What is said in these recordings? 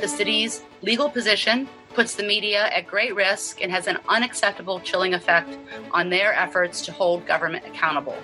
the city's legal position puts the media at great risk and has an unacceptable chilling effect on their efforts to hold government accountable.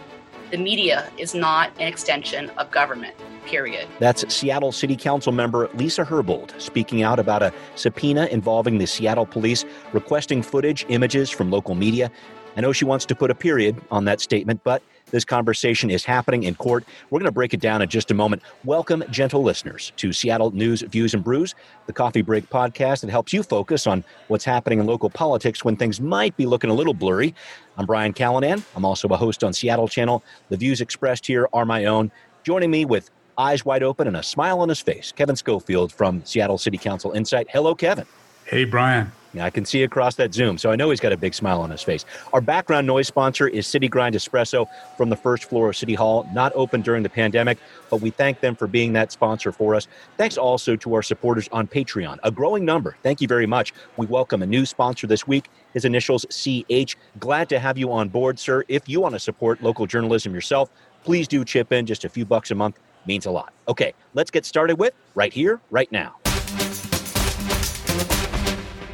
The media is not an extension of government, period. That's Seattle City Council member Lisa Herbold speaking out about a subpoena involving the Seattle police requesting footage, images from local media. I know she wants to put a period on that statement, but this conversation is happening in court. We're going to break it down in just a moment. Welcome, gentle listeners, to Seattle News, Views, and Brews, the coffee break podcast that helps you focus on what's happening in local politics when things might be looking a little blurry. I'm Brian Callanan. I'm also a host on Seattle Channel. The views expressed here are my own. Joining me with eyes wide open and a smile on his face, Kevin Schofield from Seattle City Council Insight. Hello, Kevin. Hey, Brian. I can see across that Zoom, so I know he's got a big smile on his face. Our background noise sponsor is City Grind Espresso from the first floor of City Hall, not open during the pandemic, but we thank them for being that sponsor for us. Thanks also to our supporters on Patreon, a growing number. Thank you very much. We welcome a new sponsor this week. His initials CH. Glad to have you on board, sir. If you want to support local journalism yourself, please do chip in just a few bucks a month. Means a lot. Okay, let's get started with right here, right now.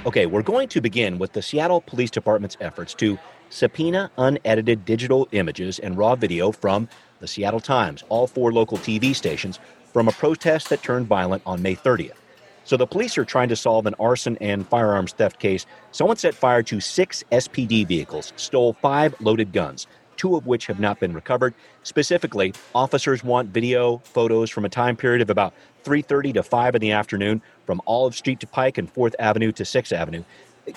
Okay, we're going to begin with the Seattle Police Department's efforts to subpoena unedited digital images and raw video from the Seattle Times, all four local TV stations, from a protest that turned violent on May 30th. So the police are trying to solve an arson and firearms theft case. Someone set fire to six SPD vehicles, stole five loaded guns, two of which have not been recovered. Specifically, officers want video photos from a time period of about 3:30 to 5 in the afternoon from Olive Street to Pike and 4th Avenue to 6th Avenue.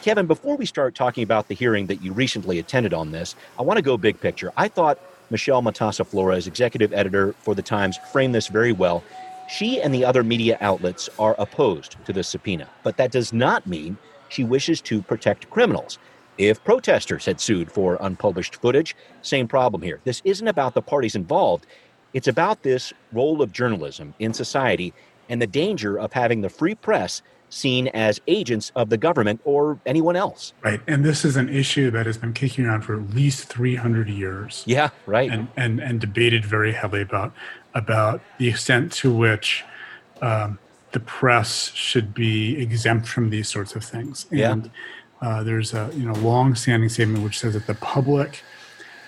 Kevin, before we start talking about the hearing that you recently attended on this, I want to go big picture. I thought Michele Matassa Flores, executive editor for The Times, framed this very well. She and the other media outlets are opposed to the subpoena, but that does not mean she wishes to protect criminals. If protesters had sued for unpublished footage, same problem here. This isn't about the parties involved. It's about this role of journalism in society and the danger of having the free press seen as agents of the government or anyone else. Right. And this is an issue that has been kicking around for at least 300 years. Yeah, right. And and, and debated very heavily about about the extent to which um, the press should be exempt from these sorts of things. And yeah. Uh, there's a you know long-standing statement which says that the public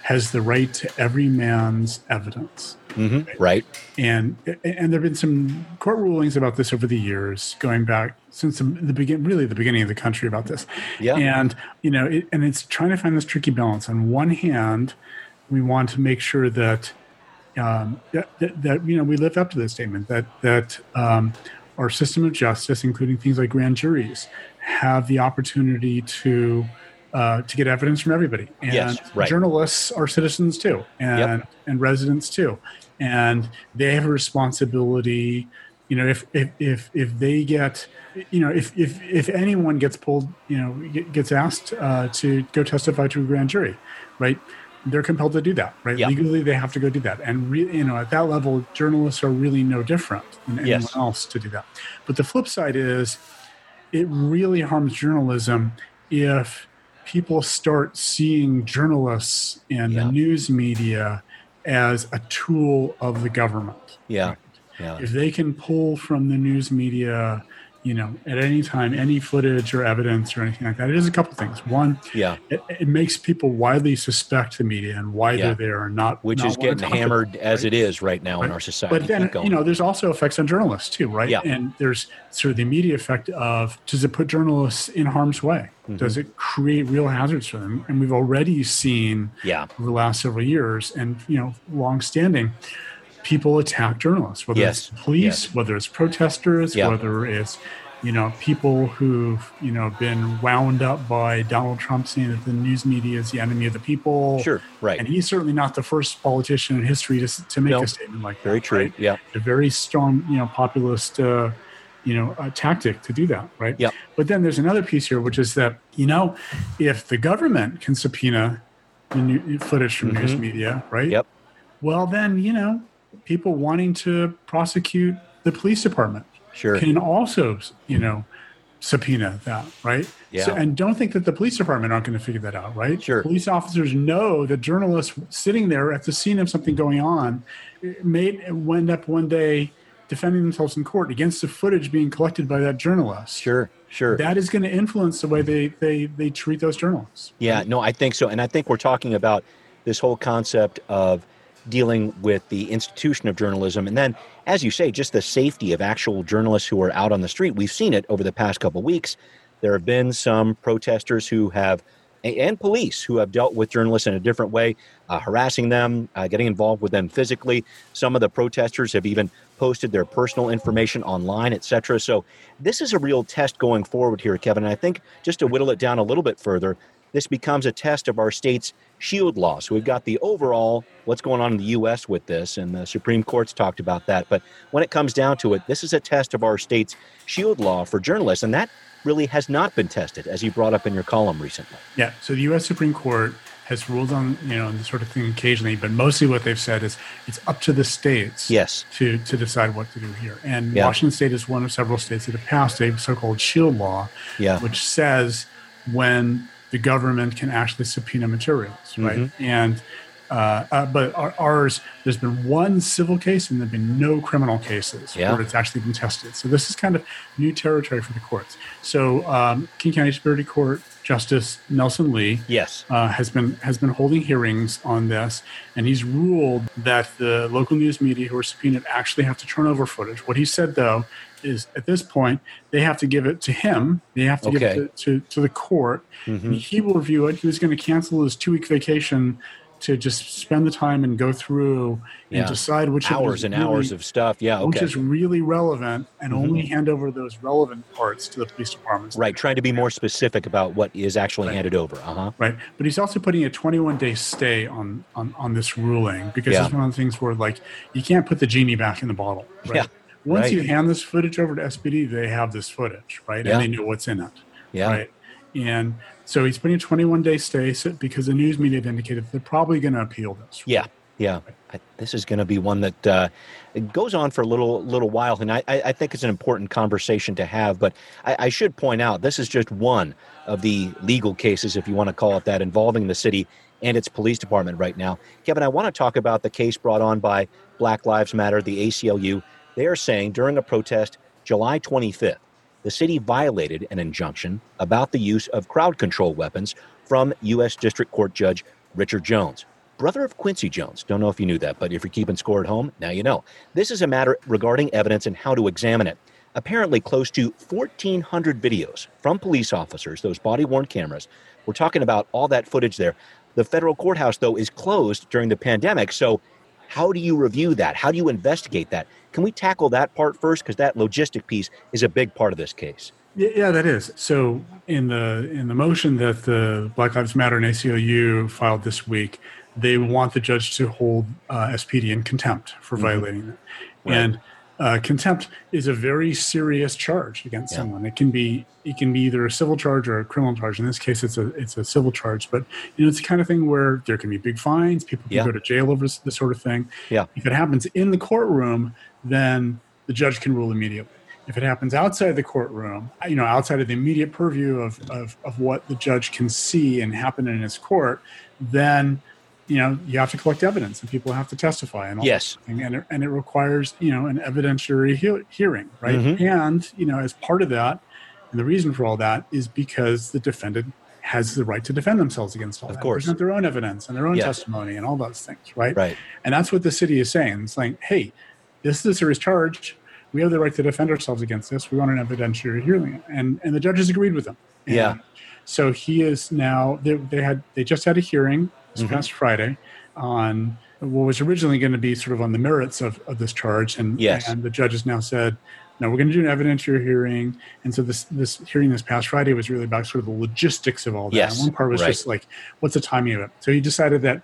has the right to every man's evidence. Mm-hmm. Right. And and there've been some court rulings about this over the years, going back since the, the begin, really the beginning of the country about this. Yeah. And you know, it, and it's trying to find this tricky balance. On one hand, we want to make sure that um, that, that, that, you know we live up to this statement that that um, our system of justice, including things like grand juries, have the opportunity to uh, to get evidence from everybody. And yes, right. journalists are citizens too, and yep. and residents too, and they have a responsibility. You know, if if if if they get, you know, if if if anyone gets pulled, you know, gets asked uh, to go testify to a grand jury, right? They're compelled to do that, right? Yep. Legally, they have to go do that, and re- you know, at that level, journalists are really no different than anyone yes. else to do that. But the flip side is, it really harms journalism if people start seeing journalists and yeah. the news media as a tool of the government. Yeah. yeah. If they can pull from the news media you know, at any time, any footage or evidence or anything like that. It is a couple things. One, yeah, it, it makes people widely suspect the media and why yeah. they're there, and not which not is getting hammered about, as right? it is right now right. in our society. But then, you know, there's also effects on journalists too, right? Yeah. And there's sort of the immediate effect of does it put journalists in harm's way? Mm-hmm. Does it create real hazards for them? And we've already seen, yeah, over the last several years, and you know, long-standing people attack journalists, whether yes. it's police, yes. whether it's protesters, yeah. whether it's you know, people who've, you know, been wound up by Donald Trump saying that the news media is the enemy of the people. Sure, right. And he's certainly not the first politician in history to, to make no, a statement like very that. Very true, right? yeah. A very strong, you know, populist, uh, you know, uh, tactic to do that, right? Yeah. But then there's another piece here, which is that, you know, if the government can subpoena the new footage from mm-hmm. news media, right? Yep. Well, then, you know, people wanting to prosecute the police department sure. can also, you know, subpoena that, right? Yeah. So, and don't think that the police department aren't going to figure that out, right? Sure. Police officers know that journalists sitting there at the scene of something going on may end up one day defending themselves in court against the footage being collected by that journalist. Sure, sure. That is going to influence the way they, they, they treat those journalists. Yeah, no, I think so. And I think we're talking about this whole concept of dealing with the institution of journalism and then as you say just the safety of actual journalists who are out on the street we've seen it over the past couple weeks there have been some protesters who have and police who have dealt with journalists in a different way, uh, harassing them, uh, getting involved with them physically. Some of the protesters have even posted their personal information online, etc. So this is a real test going forward here, Kevin. And I think just to whittle it down a little bit further, this becomes a test of our state's shield law. So we've got the overall what's going on in the U.S. with this, and the Supreme Court's talked about that. But when it comes down to it, this is a test of our state's shield law for journalists, and that really has not been tested, as you brought up in your column recently. Yeah. So the U.S. Supreme Court has ruled on you know this sort of thing occasionally, but mostly what they've said is it's up to the states yes. to to decide what to do here. And Yeah. Washington State is one of several states that have passed a so-called shield law, Yeah. which says when the government can actually subpoena materials, right? Mm-hmm. And uh, uh, but ours, there's been one civil case and there've been no criminal cases Yeah. where it's actually been tested. So this is kind of new territory for the courts. So um, King County Superior Court Justice Nelson Lee Yes. uh, has been has been holding hearings on this, and he's ruled that the local news media who are subpoenaed actually have to turn over footage. What he said though is at this point they have to give it to him. They have to give it to, to, to the court. Mm-hmm. He will review it. He was going to cancel his two week vacation to just spend the time and go through and decide which Hours and really- hours of stuff. Yeah. which is really relevant, and only hand over those relevant parts to the police departments. Right. Trying to be more specific about what is actually Right. handed over. Uh huh. Right. But he's also putting a 21 day stay on, on, on this ruling because Yeah. it's one of the things where, like, you can't put the genie back in the bottle. Right? Yeah, Once right. you hand this footage over to SPD, they have this footage, right? Yeah. And they know what's in it. Yeah. Right. And so he's putting a 21 day stay because the news media had indicated they're probably going to appeal this. Yeah, yeah. I, this is going to be one that uh, it goes on for a little little while, and I, I I think it's an important conversation to have. But I, I should point out this is just one of the legal cases, if you want to call it that, involving the city and its police department right now. Kevin, I want to talk about the case brought on by Black Lives Matter, the ACLU. They are saying during a protest July 25th, the city violated an injunction about the use of crowd control weapons from U.S. District Court Judge Richard Jones, brother of Quincy Jones. Don't know if you knew that, but if you're keeping score at home, now you know. This is a matter regarding evidence and how to examine it. Apparently, close to 1,400 videos from police officers, those body worn cameras. We're talking about all that footage there. The federal courthouse, though, is closed during the pandemic. So, how do you review that? How do you investigate that? Can we tackle that part first? Because that logistic piece is a big part of this case. Yeah, that is. So in the in the motion that the Black Lives Matter and ACLU filed this week, they want the judge to hold uh, SPD in contempt for violating it. Right. And uh, contempt is a very serious charge against Yeah. someone. It can be it can be either a civil charge or a criminal charge. In this case, it's a it's a civil charge. But you know, it's the kind of thing where there can be big fines. People can Yeah. go to jail over this, this sort of thing. Yeah. If it happens in the courtroom, then the judge can rule immediately. If it happens outside the courtroom, you know, outside of the immediate purview of, of, of what the judge can see and happen in his court, then, you know, you have to collect evidence and people have to testify and all Yes. that. And it, and it requires, you know, an evidentiary he- hearing, right? Mhm. And, you know, as part of that, and the reason for all that is because the defendant has the right to defend themselves against all Of that. course. Present their own evidence and their own Yes. testimony and all those things, right? Right. And that's what the city is saying. It's like, hey, this is a serious charge. We have the right to defend ourselves against this. We want an evidentiary hearing. And and the judges agreed with them. And Yeah. So he is now they, they had they just had a hearing this Mhm. past Friday on what was originally going to be sort of on the merits of, of this charge. And Yes. and the judges now said, no, we're going to do an evidentiary hearing. And so this this hearing this past Friday was really about sort of the logistics of all that. Yes, And one part was right. just like, what's the timing of it? So he decided that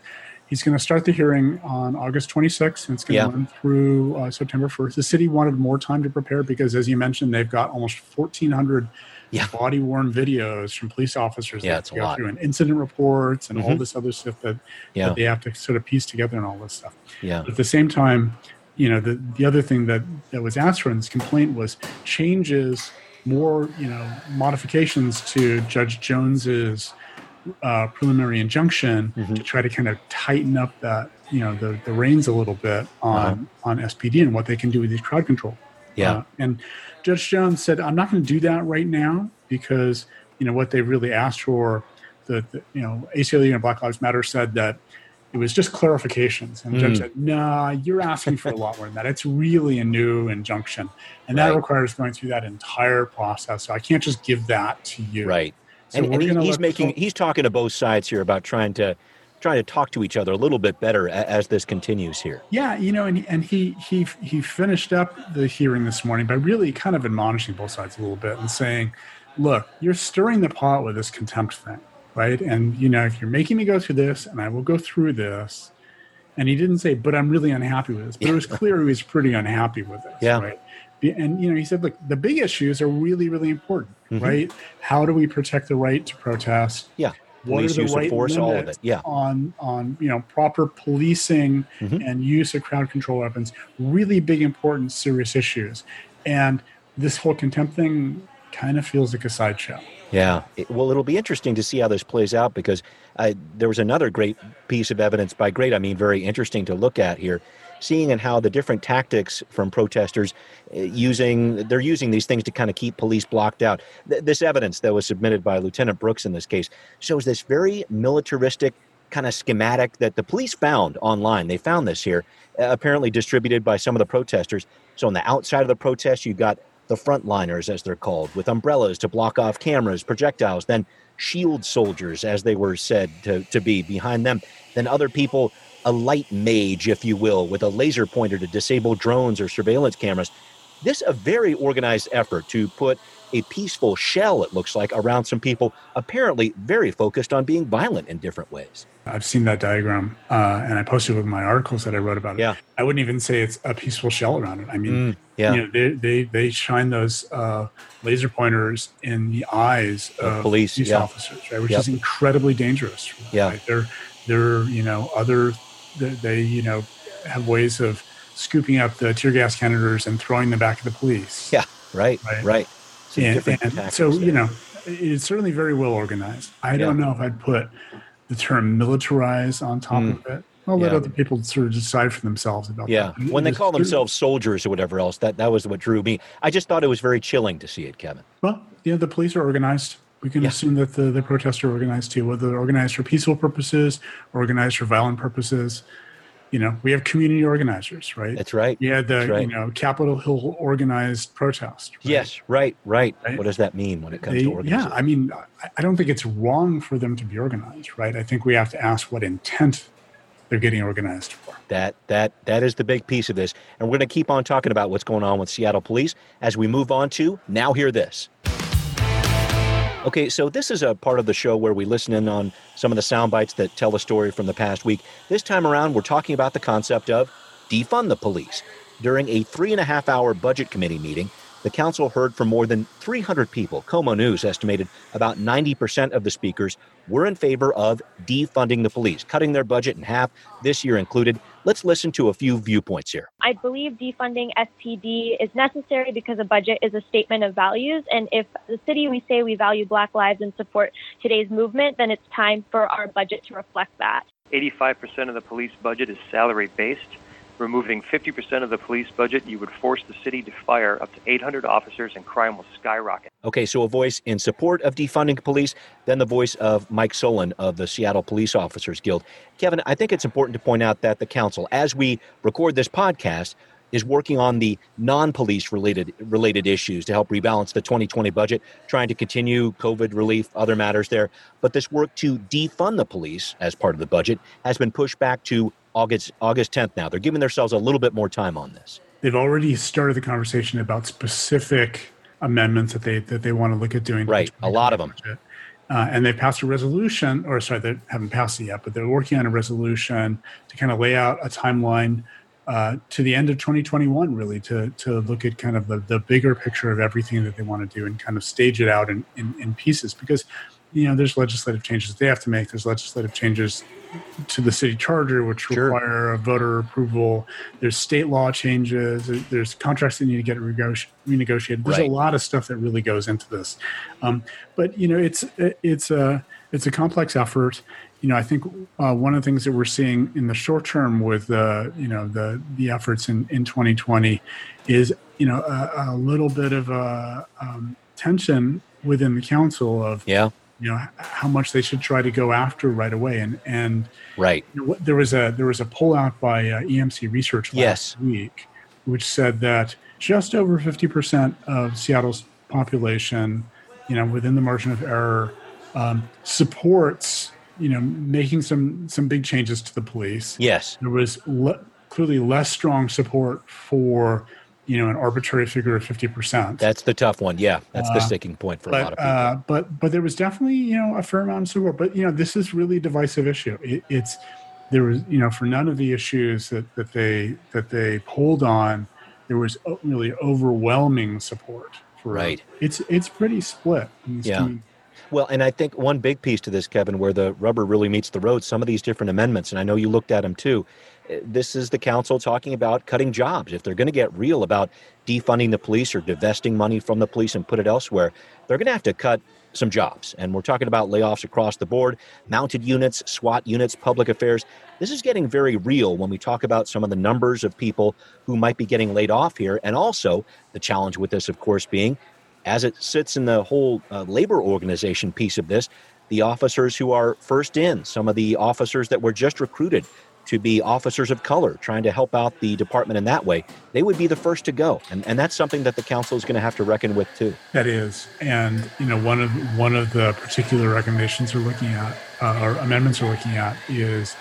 he's going to start the hearing on August 26th, and it's going Yeah. to run through uh, September 1st. The city wanted more time to prepare because, as you mentioned, they've got almost 1,400 Yeah. body worn videos from police officers. Yeah, that it's a go lot. through and incident reports and all Mhm. this other stuff that, Yeah. that they have to sort of piece together and all this stuff. Yeah. But at the same time, you know, the, the other thing that, that was asked for in this complaint was changes, more, you know, modifications to Judge Jones's uh, preliminary injunction mm-hmm. to try to kind of tighten up that you know the the reins a little bit on uh-huh. on SPD and what they can do with these crowd control. Yeah, uh, and Judge Jones said, "I'm not going to do that right now because you know what they really asked for." The, the you know ACLU and Black Lives Matter said that it was just clarifications. And the judge mm. said, "Nah, you're asking for a lot more than that. It's really a new injunction, and right. that requires going through that entire process. So I can't just give that to you." Right. So and, and he, he's making he's talking to both sides here about trying to trying to talk to each other a little bit better as this continues here. Yeah, you know, and and he he he finished up the hearing this morning by really kind of admonishing both sides a little bit and saying, "Look, you're stirring the pot with this contempt thing, right? And you know, if you're making me go through this, and I will go through this." And he didn't say, "But I'm really unhappy with this." But it was clear he was pretty unhappy with this, yeah. right? and you know he said look the big issues are really really important mm-hmm. right how do we protect the right to protest yeah Police are the use right of force all of it. Yeah. on on you know proper policing mm-hmm. and use of crowd control weapons? Really big important serious issues. And this whole contempt thing kind of feels like a sideshow. Yeah. It, well it'll be interesting to see how this plays out because I, there was another great piece of evidence by great i mean very interesting to look at here seeing and how the different tactics from protesters uh, using they're using these things to kind of keep police blocked out. Th- this evidence that was submitted by Lieutenant Brooks in this case shows this very militaristic kind of schematic that the police found online. They found this here, uh, apparently distributed by some of the protesters. So on the outside of the protest, you've got the frontliners, as they're called, with umbrellas to block off cameras, projectiles, then shield soldiers, as they were said to, to be behind them. Then other people a light mage, if you will, with a laser pointer to disable drones or surveillance cameras. This a very organized effort to put a peaceful shell, it looks like, around some people apparently very focused on being violent in different ways. I've seen that diagram, uh, and I posted with my articles that I wrote about it. Yeah. I wouldn't even say it's a peaceful shell around it. I mean, mm, yeah. You know, they, they, they shine those uh, laser pointers in the eyes of police, police yeah. officers, right? Which yep. is incredibly dangerous. Right? Yeah. They're, they're, you know, other they, they you know have ways of scooping up the tear gas canisters and throwing them back at the police. Yeah, right, right. right. And, and so there. you know, it's certainly very well organized. I yeah. don't know if I'd put the term militarized on top mm. of it. I'll let yeah. other people sort of decide for themselves about yeah. that. Yeah, when they call themselves soldiers or whatever else, that that was what drew me. I just thought it was very chilling to see it, Kevin. Well, you know, the police are organized. We can yeah. assume that the, the protests are organized too, whether they're organized for peaceful purposes, organized for violent purposes. You know, we have community organizers, right? That's right. Yeah, the right. you know Capitol Hill organized protest. Right? Yes, right, right, right, What does that mean when it comes they, to organizing? Yeah, I mean, I don't think it's wrong for them to be organized, right? I think we have to ask what intent they're getting organized for. That that that is the big piece of this, and we're going to keep on talking about what's going on with Seattle Police as we move on to now. Hear this. Okay, so this is a part of the show where we listen in on some of the sound bites that tell a story from the past week. This time around, we're talking about the concept of defund the police. During a three and a half hour budget committee meeting, the council heard from more than 300 people. KOMO News estimated about 90% of the speakers were in favor of defunding the police, cutting their budget in half, this year included. Let's listen to a few viewpoints here. I believe defunding SPD is necessary because a budget is a statement of values. And if the city we say we value Black lives and support today's movement, then it's time for our budget to reflect that. 85% of the police budget is salary based removing 50% of the police budget, you would force the city to fire up to 800 officers and crime will skyrocket. Okay, so a voice in support of defunding police, then the voice of Mike Solan of the Seattle Police Officers Guild. Kevin, I think it's important to point out that the council, as we record this podcast, is working on the non-police related related issues to help rebalance the 2020 budget, trying to continue COVID relief, other matters there. But this work to defund the police as part of the budget has been pushed back to August August 10th now. They're giving themselves a little bit more time on this. They've already started the conversation about specific amendments that they that they want to look at doing. Right, a lot of them. Uh, and they passed a resolution, or sorry, they haven't passed it yet, but they're working on a resolution to kind of lay out a timeline uh, to the end of 2021, really, to to look at kind of the, the bigger picture of everything that they want to do and kind of stage it out in, in, in pieces. Because you know, there's legislative changes they have to make. There's legislative changes to the city charter, which Sure. require a voter approval. There's state law changes. There's contracts that need to get renegotiated. There's Right. a lot of stuff that really goes into this. Um, but you know, it's it's a it's a complex effort. You know, I think uh, one of the things that we're seeing in the short term with uh, you know the the efforts in in 2020 is you know a, a little bit of a um, tension within the council of Yeah. You know how much they should try to go after right away and and Right. you know, there was a there was a poll out by uh, EMC Research last Yes. week, which said that just over fifty percent of Seattle's population, you know, within the margin of error, um, supports you know making some some big changes to the police. Yes. There was le- clearly less strong support for you know an arbitrary figure of fifty percent. That's the tough one. Yeah. That's the Uh, sticking point for a lot of but people. uh, but but there was definitely you know a fair amount of support. But you know this is really a divisive issue. It, it's there was you know for none of the issues that that they that they polled on, there was really overwhelming support. For, Right. It's it's pretty split. Yeah. Well, and I think one big piece to this, Kevin, where the rubber really meets the road, some of these different amendments, and I know you looked at them too. This is the council talking about cutting jobs. If they're going to get real about defunding the police or divesting money from the police and put it elsewhere, they're going to have to cut some jobs. And we're talking about layoffs across the board, mounted units, SWAT units, public affairs. This is getting very real when we talk about some of the numbers of people who might be getting laid off here. And also, the challenge with this, of course, being as it sits in the whole uh, labor organization piece of this, the officers who are first in, some of the officers that were just recruited to be officers of color, trying to help out the department in that way, they would be the first to go. And, and that's something that the council is going to have to reckon with too. That is, and you know, one of one of the particular recommendations we're looking at, uh, or amendments we're looking at, is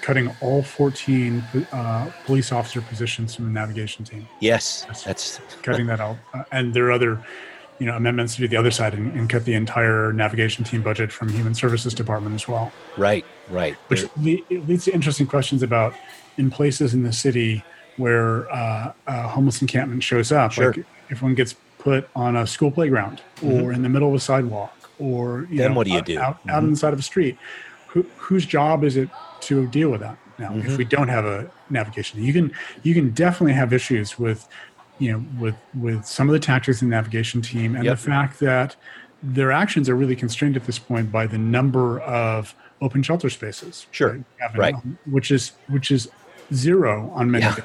cutting all 14 uh, police officer positions from the navigation team. Yes, that's Cutting that out, uh, and there are other, you know, amendments to do the other side and, and cut the entire navigation team budget from human services department as well. right, right. Which le- it leads to interesting questions about in places in the city where uh, a homeless encampment shows up. Sure. Like if one gets put on a school playground or in the middle of a sidewalk or you Mm-hmm. Then know, what do you out, do? out, Mhm. out on the side of a street, who, whose job is it to deal with that now? Mm-hmm. If we don't have a navigation, you can you can definitely have issues with you know with with some of the tactics in the navigation team and Yep. the fact that their actions are really constrained at this point by the number of open shelter spaces. Sure. right? Right. Which is which is zero on many Yeah. days,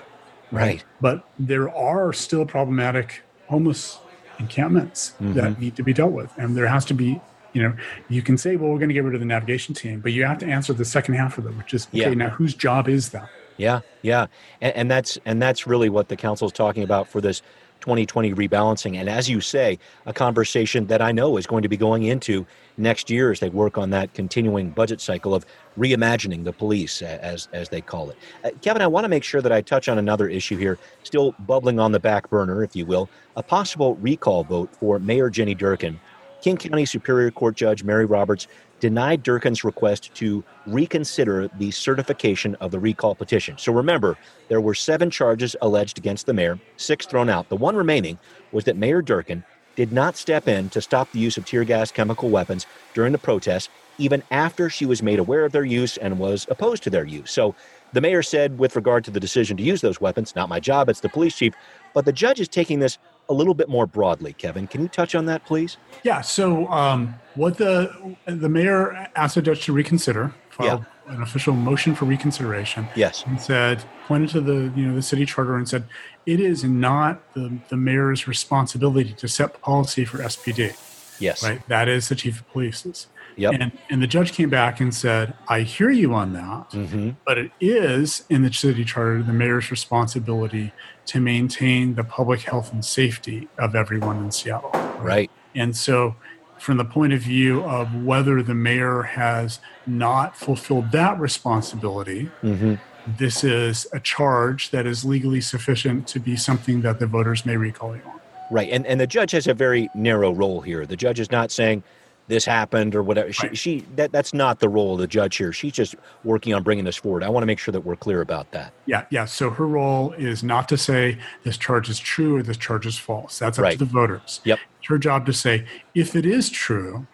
Right. But there are still problematic homeless encampments Mm-hmm. that need to be dealt with, and there has to be. You know, you can say, "Well, we're going to get rid of the navigation team," but you have to answer the second half of it, which is, okay, Yeah. now whose job is that? Yeah, yeah, and, and that's and that's really what the council is talking about for this 2020 rebalancing. And as you say, a conversation that I know is going to be going into next year as they work on that continuing budget cycle of reimagining the police, as as they call it. Uh, Kevin, I want to make sure that I touch on another issue here, still bubbling on the back burner, if you will, a possible recall vote for Mayor Jenny Durkan. King County Superior Court Judge Mary Roberts denied Durkan's request to reconsider the certification of the recall petition. So remember, there were seven charges alleged against the mayor, six thrown out. The one remaining was that Mayor Durkin did not step in to stop the use of tear gas chemical weapons during the protests, even after she was made aware of their use and was opposed to their use. So the mayor said, with regard to the decision to use those weapons, not my job, it's the police chief. But the judge is taking this a little bit more broadly. Kevin, can you touch on that, please? Yeah. So, um, what the the mayor asked the judge to reconsider, filed an official motion for reconsideration, Yes. and said, pointed to the you know the city charter and said, it is not the the mayor's responsibility to set policy for SPD. Yes. Right. That is the chief of police's. Yep. And and the judge came back and said, I hear you on that, hmm but it is in the city charter the mayor's responsibility to maintain the public health and safety of everyone in Seattle. Right. And so, from the point of view of whether the mayor has not fulfilled that responsibility, hmm this is a charge that is legally sufficient to be something that the voters may recall you on. Right. And and the judge has a very narrow role here. The judge is not saying this happened or whatever. She, Right. she that that's not the role of the judge here. She's just working on bringing this forward. I want to make sure that we're clear about that. Yeah, yeah. So her role is not to say this charge is true or this charge is false. That's up Right. to the voters. Yep. It's her job to say if it is true,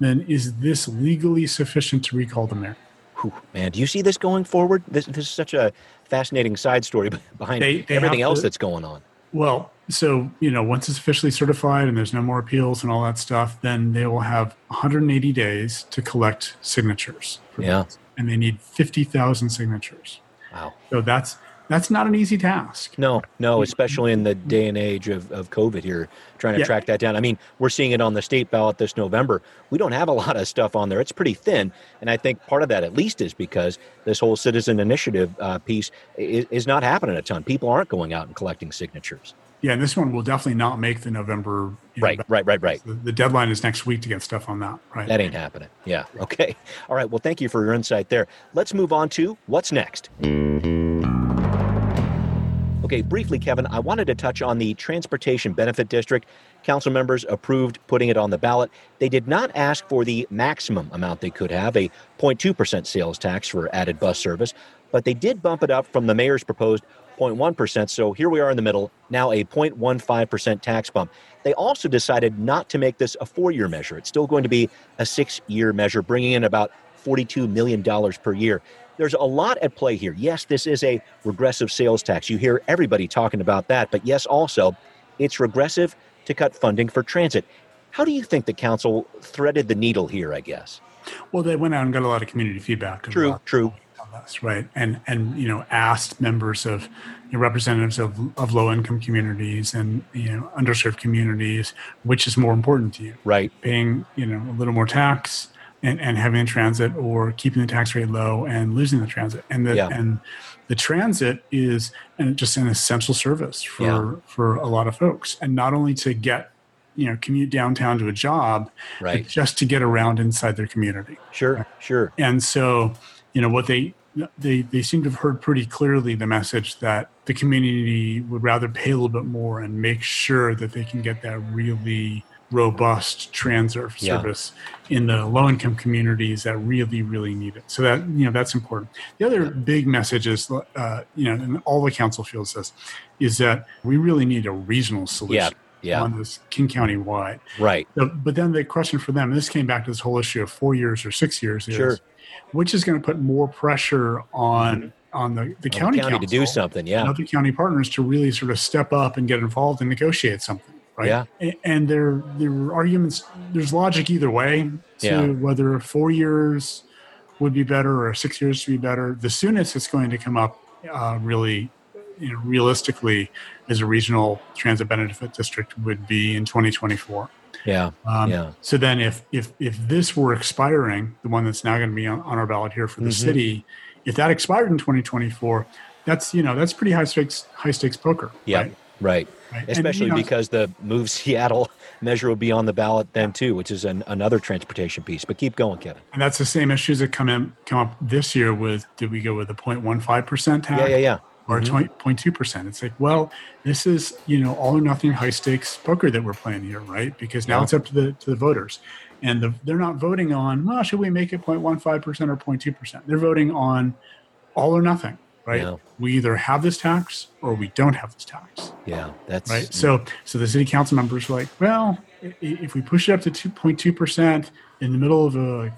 then is this legally sufficient to recall the mayor? Whew, man, do you see this going forward? This, this is such a fascinating side story behind They- they everything else to- that's going on. Well, so you know, once it's officially certified and there's no more appeals and all that stuff, then they will have 180 days to collect signatures. Yeah. this. and they need 50,000 signatures. Wow. So that's that's not an easy task. No, no, especially in the day and age of, of COVID here, trying to Yeah. track that down. I mean, we're seeing it on the state ballot this November. We don't have a lot of stuff on there. It's pretty thin. And I think part of that, at least, is because this whole citizen initiative uh, piece is, is not happening a ton. People aren't going out and collecting signatures. Yeah, and this one will definitely not make the November. you know, Right, right, right, right. The, the deadline is next week to get stuff on that. Right. That ain't happening. Yeah. Okay. All right. Well, thank you for your insight there. Let's move on to what's next. Okay, briefly, Kevin, I wanted to touch on the Transportation Benefit District. Council members approved putting it on the ballot. They did not ask for the maximum amount they could have, a 0.2% sales tax for added bus service, but they did bump it up from the mayor's proposed 0.1%. So here we are in the middle, now a 0.15% tax bump. They also decided not to make this a four year measure. It's still going to be a six year measure, bringing in about $42 million per year. There's a lot at play here. Yes, this is a regressive sales tax. You hear everybody talking about that. But yes, also, it's regressive to cut funding for transit. How do you think the council threaded the needle here, I guess? Well, they went out and got a lot of community feedback. True, about true. this, right? And and you know asked members of you know, representatives of, of low income communities and you know underserved communities, which is more important to you, Right. paying you know a little more tax and, and having the transit, or keeping the tax rate low and losing the transit. And the Yeah. and the transit is just an essential service for Yeah. for a lot of folks, and not only to get you know commute downtown to a job, Right. just to get around inside their community Sure, sure. and so you know what they they they seem to have heard pretty clearly the message that the community would rather pay a little bit more and make sure that they can get that really robust transit Yeah. service in the low income communities that really really need it so that you know that's important the other big message is uh, you know and all the council feels this is that we really need a regional solution yeah. yeah. on this king county wide Right. so, but then the question for them, and this came back to this whole issue of four years or six years, is Sure. which is going to put more pressure on on the, the On county, county to do council something. and Yeah. other county partners to really sort of step up and get involved and negotiate something, right? Yeah. And there there are arguments. There's logic either way to Yeah. whether four years would be better or six years to be better. The soonest it's going to come up, uh, really, you know, realistically, as a regional transit benefit district would be in 2024. Yeah. Um, Yeah. So then, if if if this were expiring, the one that's now going to be on, on our ballot here for the Mhm. city, if that expired in 2024, that's you know that's pretty high stakes high stakes poker. Yeah. right? Right. Right. And, Especially you know, because the Move Seattle measure will be on the ballot then too, which is an, another transportation piece. But keep going, Kevin. and that's the same issues that come in come up this year with did we go with a 0.15 percent tax Yeah, yeah, yeah. or Mhm. 0.2 percent? It's like well, this is you know all or nothing high stakes poker that we're playing here, right? Because now Yeah. it's up to the to the voters. And the, they're not voting on, well, should we make it 0.15% or 0.2%? They're voting on all or nothing, right? Yeah. We either have this tax or we don't have this tax, Yeah. That's right? So, so the city council members were like, well, if we push it up to 2.2% in the middle of a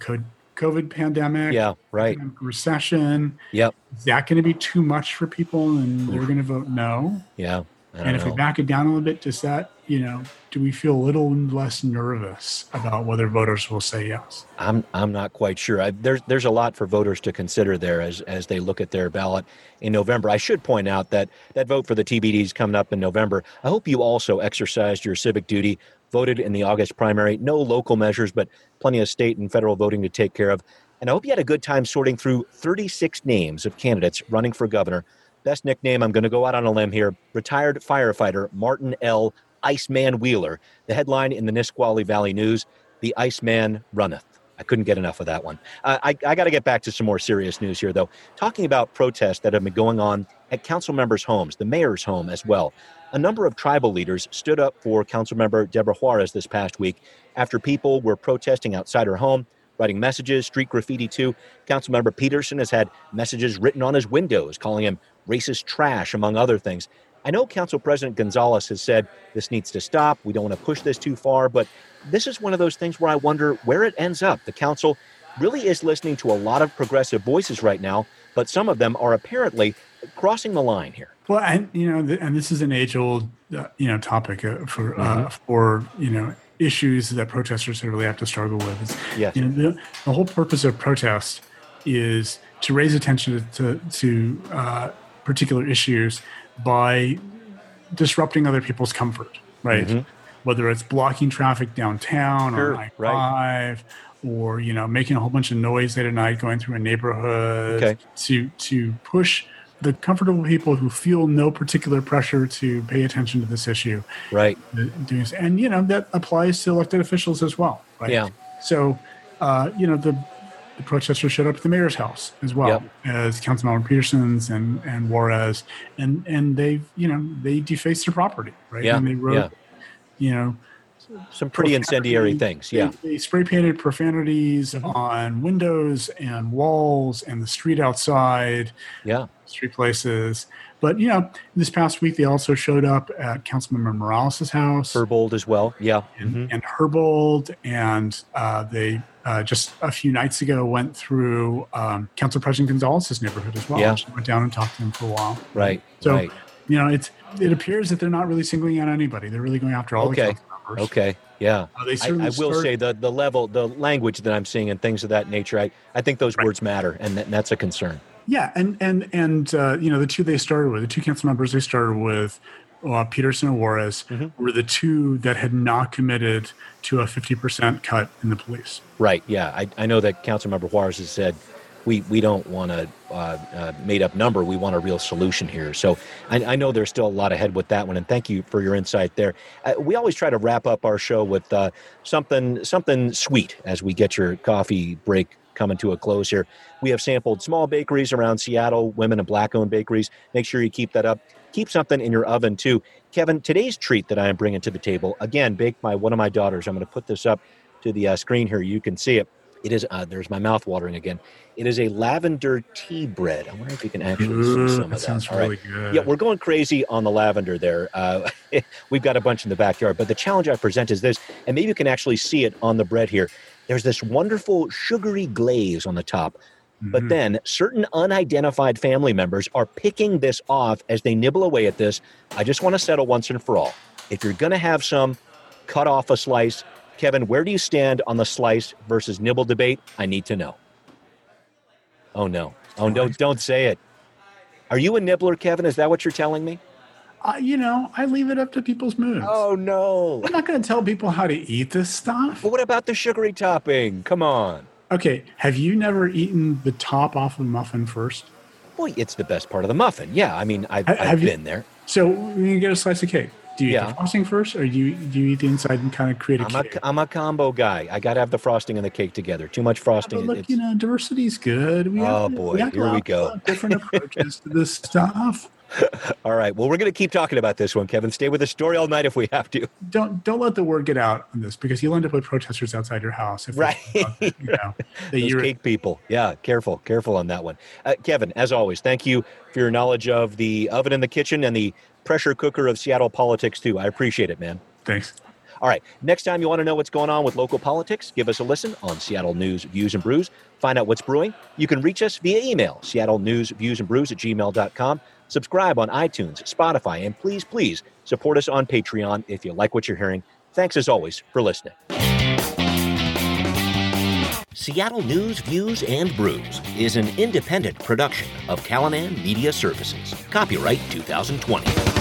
COVID pandemic, Yeah. Right. recession, Yep. is that going to be too much for people? And they're going to vote no. Yeah. And if we back it down a little bit, does that, you know, do we feel a little less nervous about whether voters will say yes? I'm I'm not quite sure. I, there's there's a lot for voters to consider there as as they look at their ballot in November. I should point out that that vote for the TBD is coming up in November. I hope you also exercised your civic duty, voted in the August primary. No local measures, but plenty of state and federal voting to take care of. And I hope you had a good time sorting through 36 names of candidates running for governor. Best nickname, I'm going to go out on a limb here. Retired firefighter Martin L. Iceman Wheeler. The headline in the Nisqually Valley News The Iceman Runneth. I couldn't get enough of that one. Uh, I, I got to get back to some more serious news here, though. Talking about protests that have been going on at council members' homes, the mayor's home as well. A number of tribal leaders stood up for council member Debora Juarez this past week after people were protesting outside her home, writing messages, street graffiti too. Councilmember Peterson has had messages written on his windows calling him racist trash, among other things. I know Council President Gonzalez has said this needs to stop. We don't want to push this too far, but this is one of those things where I wonder where it ends up. The council really is listening to a lot of progressive voices right now, but some of them are apparently crossing the line here. Well, and you know, th- and this is an age-old, uh, you know, topic uh, for uh, Mm-hmm. for you know issues that protesters really have to struggle with. Is, Yes. you know, the, the whole purpose of protest is to raise attention to to uh, particular issues by disrupting other people's comfort, right? Whether it's blocking traffic downtown Mm-hmm. Sure, or I right. five, or you know making a whole bunch of noise late at night going through a neighborhood Okay. to to push the comfortable people who feel no particular pressure to pay attention to this issue Right. uh, doing this. and you know that applies to elected officials as well right Yeah. so uh, you know the the protesters showed up at the mayor's house as well Yep. as Councilmember Peterson's and and Juarez, and and they you know they defaced their property, right? Yeah, And they wrote, yeah. you know, Some pretty incendiary things. Yeah. They, they spray painted profanities Mm-hmm. on windows and walls and the street outside, Yeah. street places. But you know, this past week they also showed up at Councilmember Morales' house Herbold as well. Yeah. and, Mhm. and Herbold, and uh, they uh, just a few nights ago went through um, Council President Gonzalez's neighborhood as well. Yeah. Went down and talked to him for a while. Right. So right. you know, it's it appears that they're not really singling out anybody. They're really going after all Okay. the council members. Okay. Yeah. Uh, they I, I will start- say the the level, the language that I'm seeing and things of that nature. I, I think those words matter, and, that, and that's a concern. Yeah, and and and uh, you know the two they started with, the two council members they started with, uh, Peterson and Juarez, Mm-hmm. were the two that had not committed to a fifty percent cut in the police. Right. Yeah. I, I know that Councilmember Juarez has said we we don't want a uh, uh, made up number. We want a real solution here. So I, I know there's still a lot ahead with that one. And thank you for your insight there. Uh, we always try to wrap up our show with uh, something something sweet as we get your coffee break coming to a close here. We have sampled small bakeries around Seattle, women and black owned bakeries. Make sure you keep that up. Keep something in your oven too. Kevin, today's treat that I am bringing to the table, again, baked by one of my daughters. I'm going to put this up to the uh, screen here. You can see it. It is, uh, there's my mouth watering again. It is a lavender tea bread. I wonder if you can actually see some of that that. sounds All right. really good. Yeah, we're going crazy on the lavender there. Uh, we've got a bunch in the backyard, but the challenge I present is this, and maybe you can actually see it on the bread here. There's this wonderful sugary glaze on the top, but Mhm. then certain unidentified family members are picking this off as they nibble away at this. I just want to settle once and for all. If you're going to have some, cut off a slice. Kevin, where do you stand on the slice versus nibble debate? I need to know. Oh no. Oh no, don't say it. Are you a nibbler, Kevin? Is that what you're telling me? Uh, you know, I leave it up to people's moods. Oh no. I'm not going to tell people how to eat this stuff. But what about the sugary topping? Come on. Okay, have you never eaten the top off of a muffin first? Boy, it's the best part of the muffin. Yeah, I mean, I've, Ha- I've have you- been there. So when you get a slice of cake, do you eat the frosting first, or do you do you eat the inside and kind of create a I'm a, cake? I'm a combo guy. I got to have the frosting and the cake together. Too much frosting. But look, you know, diversity's good. We Oh, have, boy, have here we go. Different approaches to this stuff. All right. Well, we're going to keep talking about this one, Kevin. Stay with the story all night if we have to. Don't don't let the word get out on this because you'll end up with protesters outside your house. If Right. that, you know, Those cake people. Yeah, careful, careful on that one. Uh, Kevin, as always, thank you for your knowledge of the oven in the kitchen and the pressure cooker of Seattle politics, too. I appreciate it, man. thanks. All right. Next time you want to know what's going on with local politics, give us a listen on Seattle News, Views, and Brews. Find out what's brewing. You can reach us via email, Seattle News, Views, and Brews at gmail.com. Subscribe on iTunes, Spotify, and please, please support us on Patreon if you like what you're hearing. Thanks as always for listening. Seattle News, Views, and Brews is an independent production of Callanan Media Services. Copyright 2020.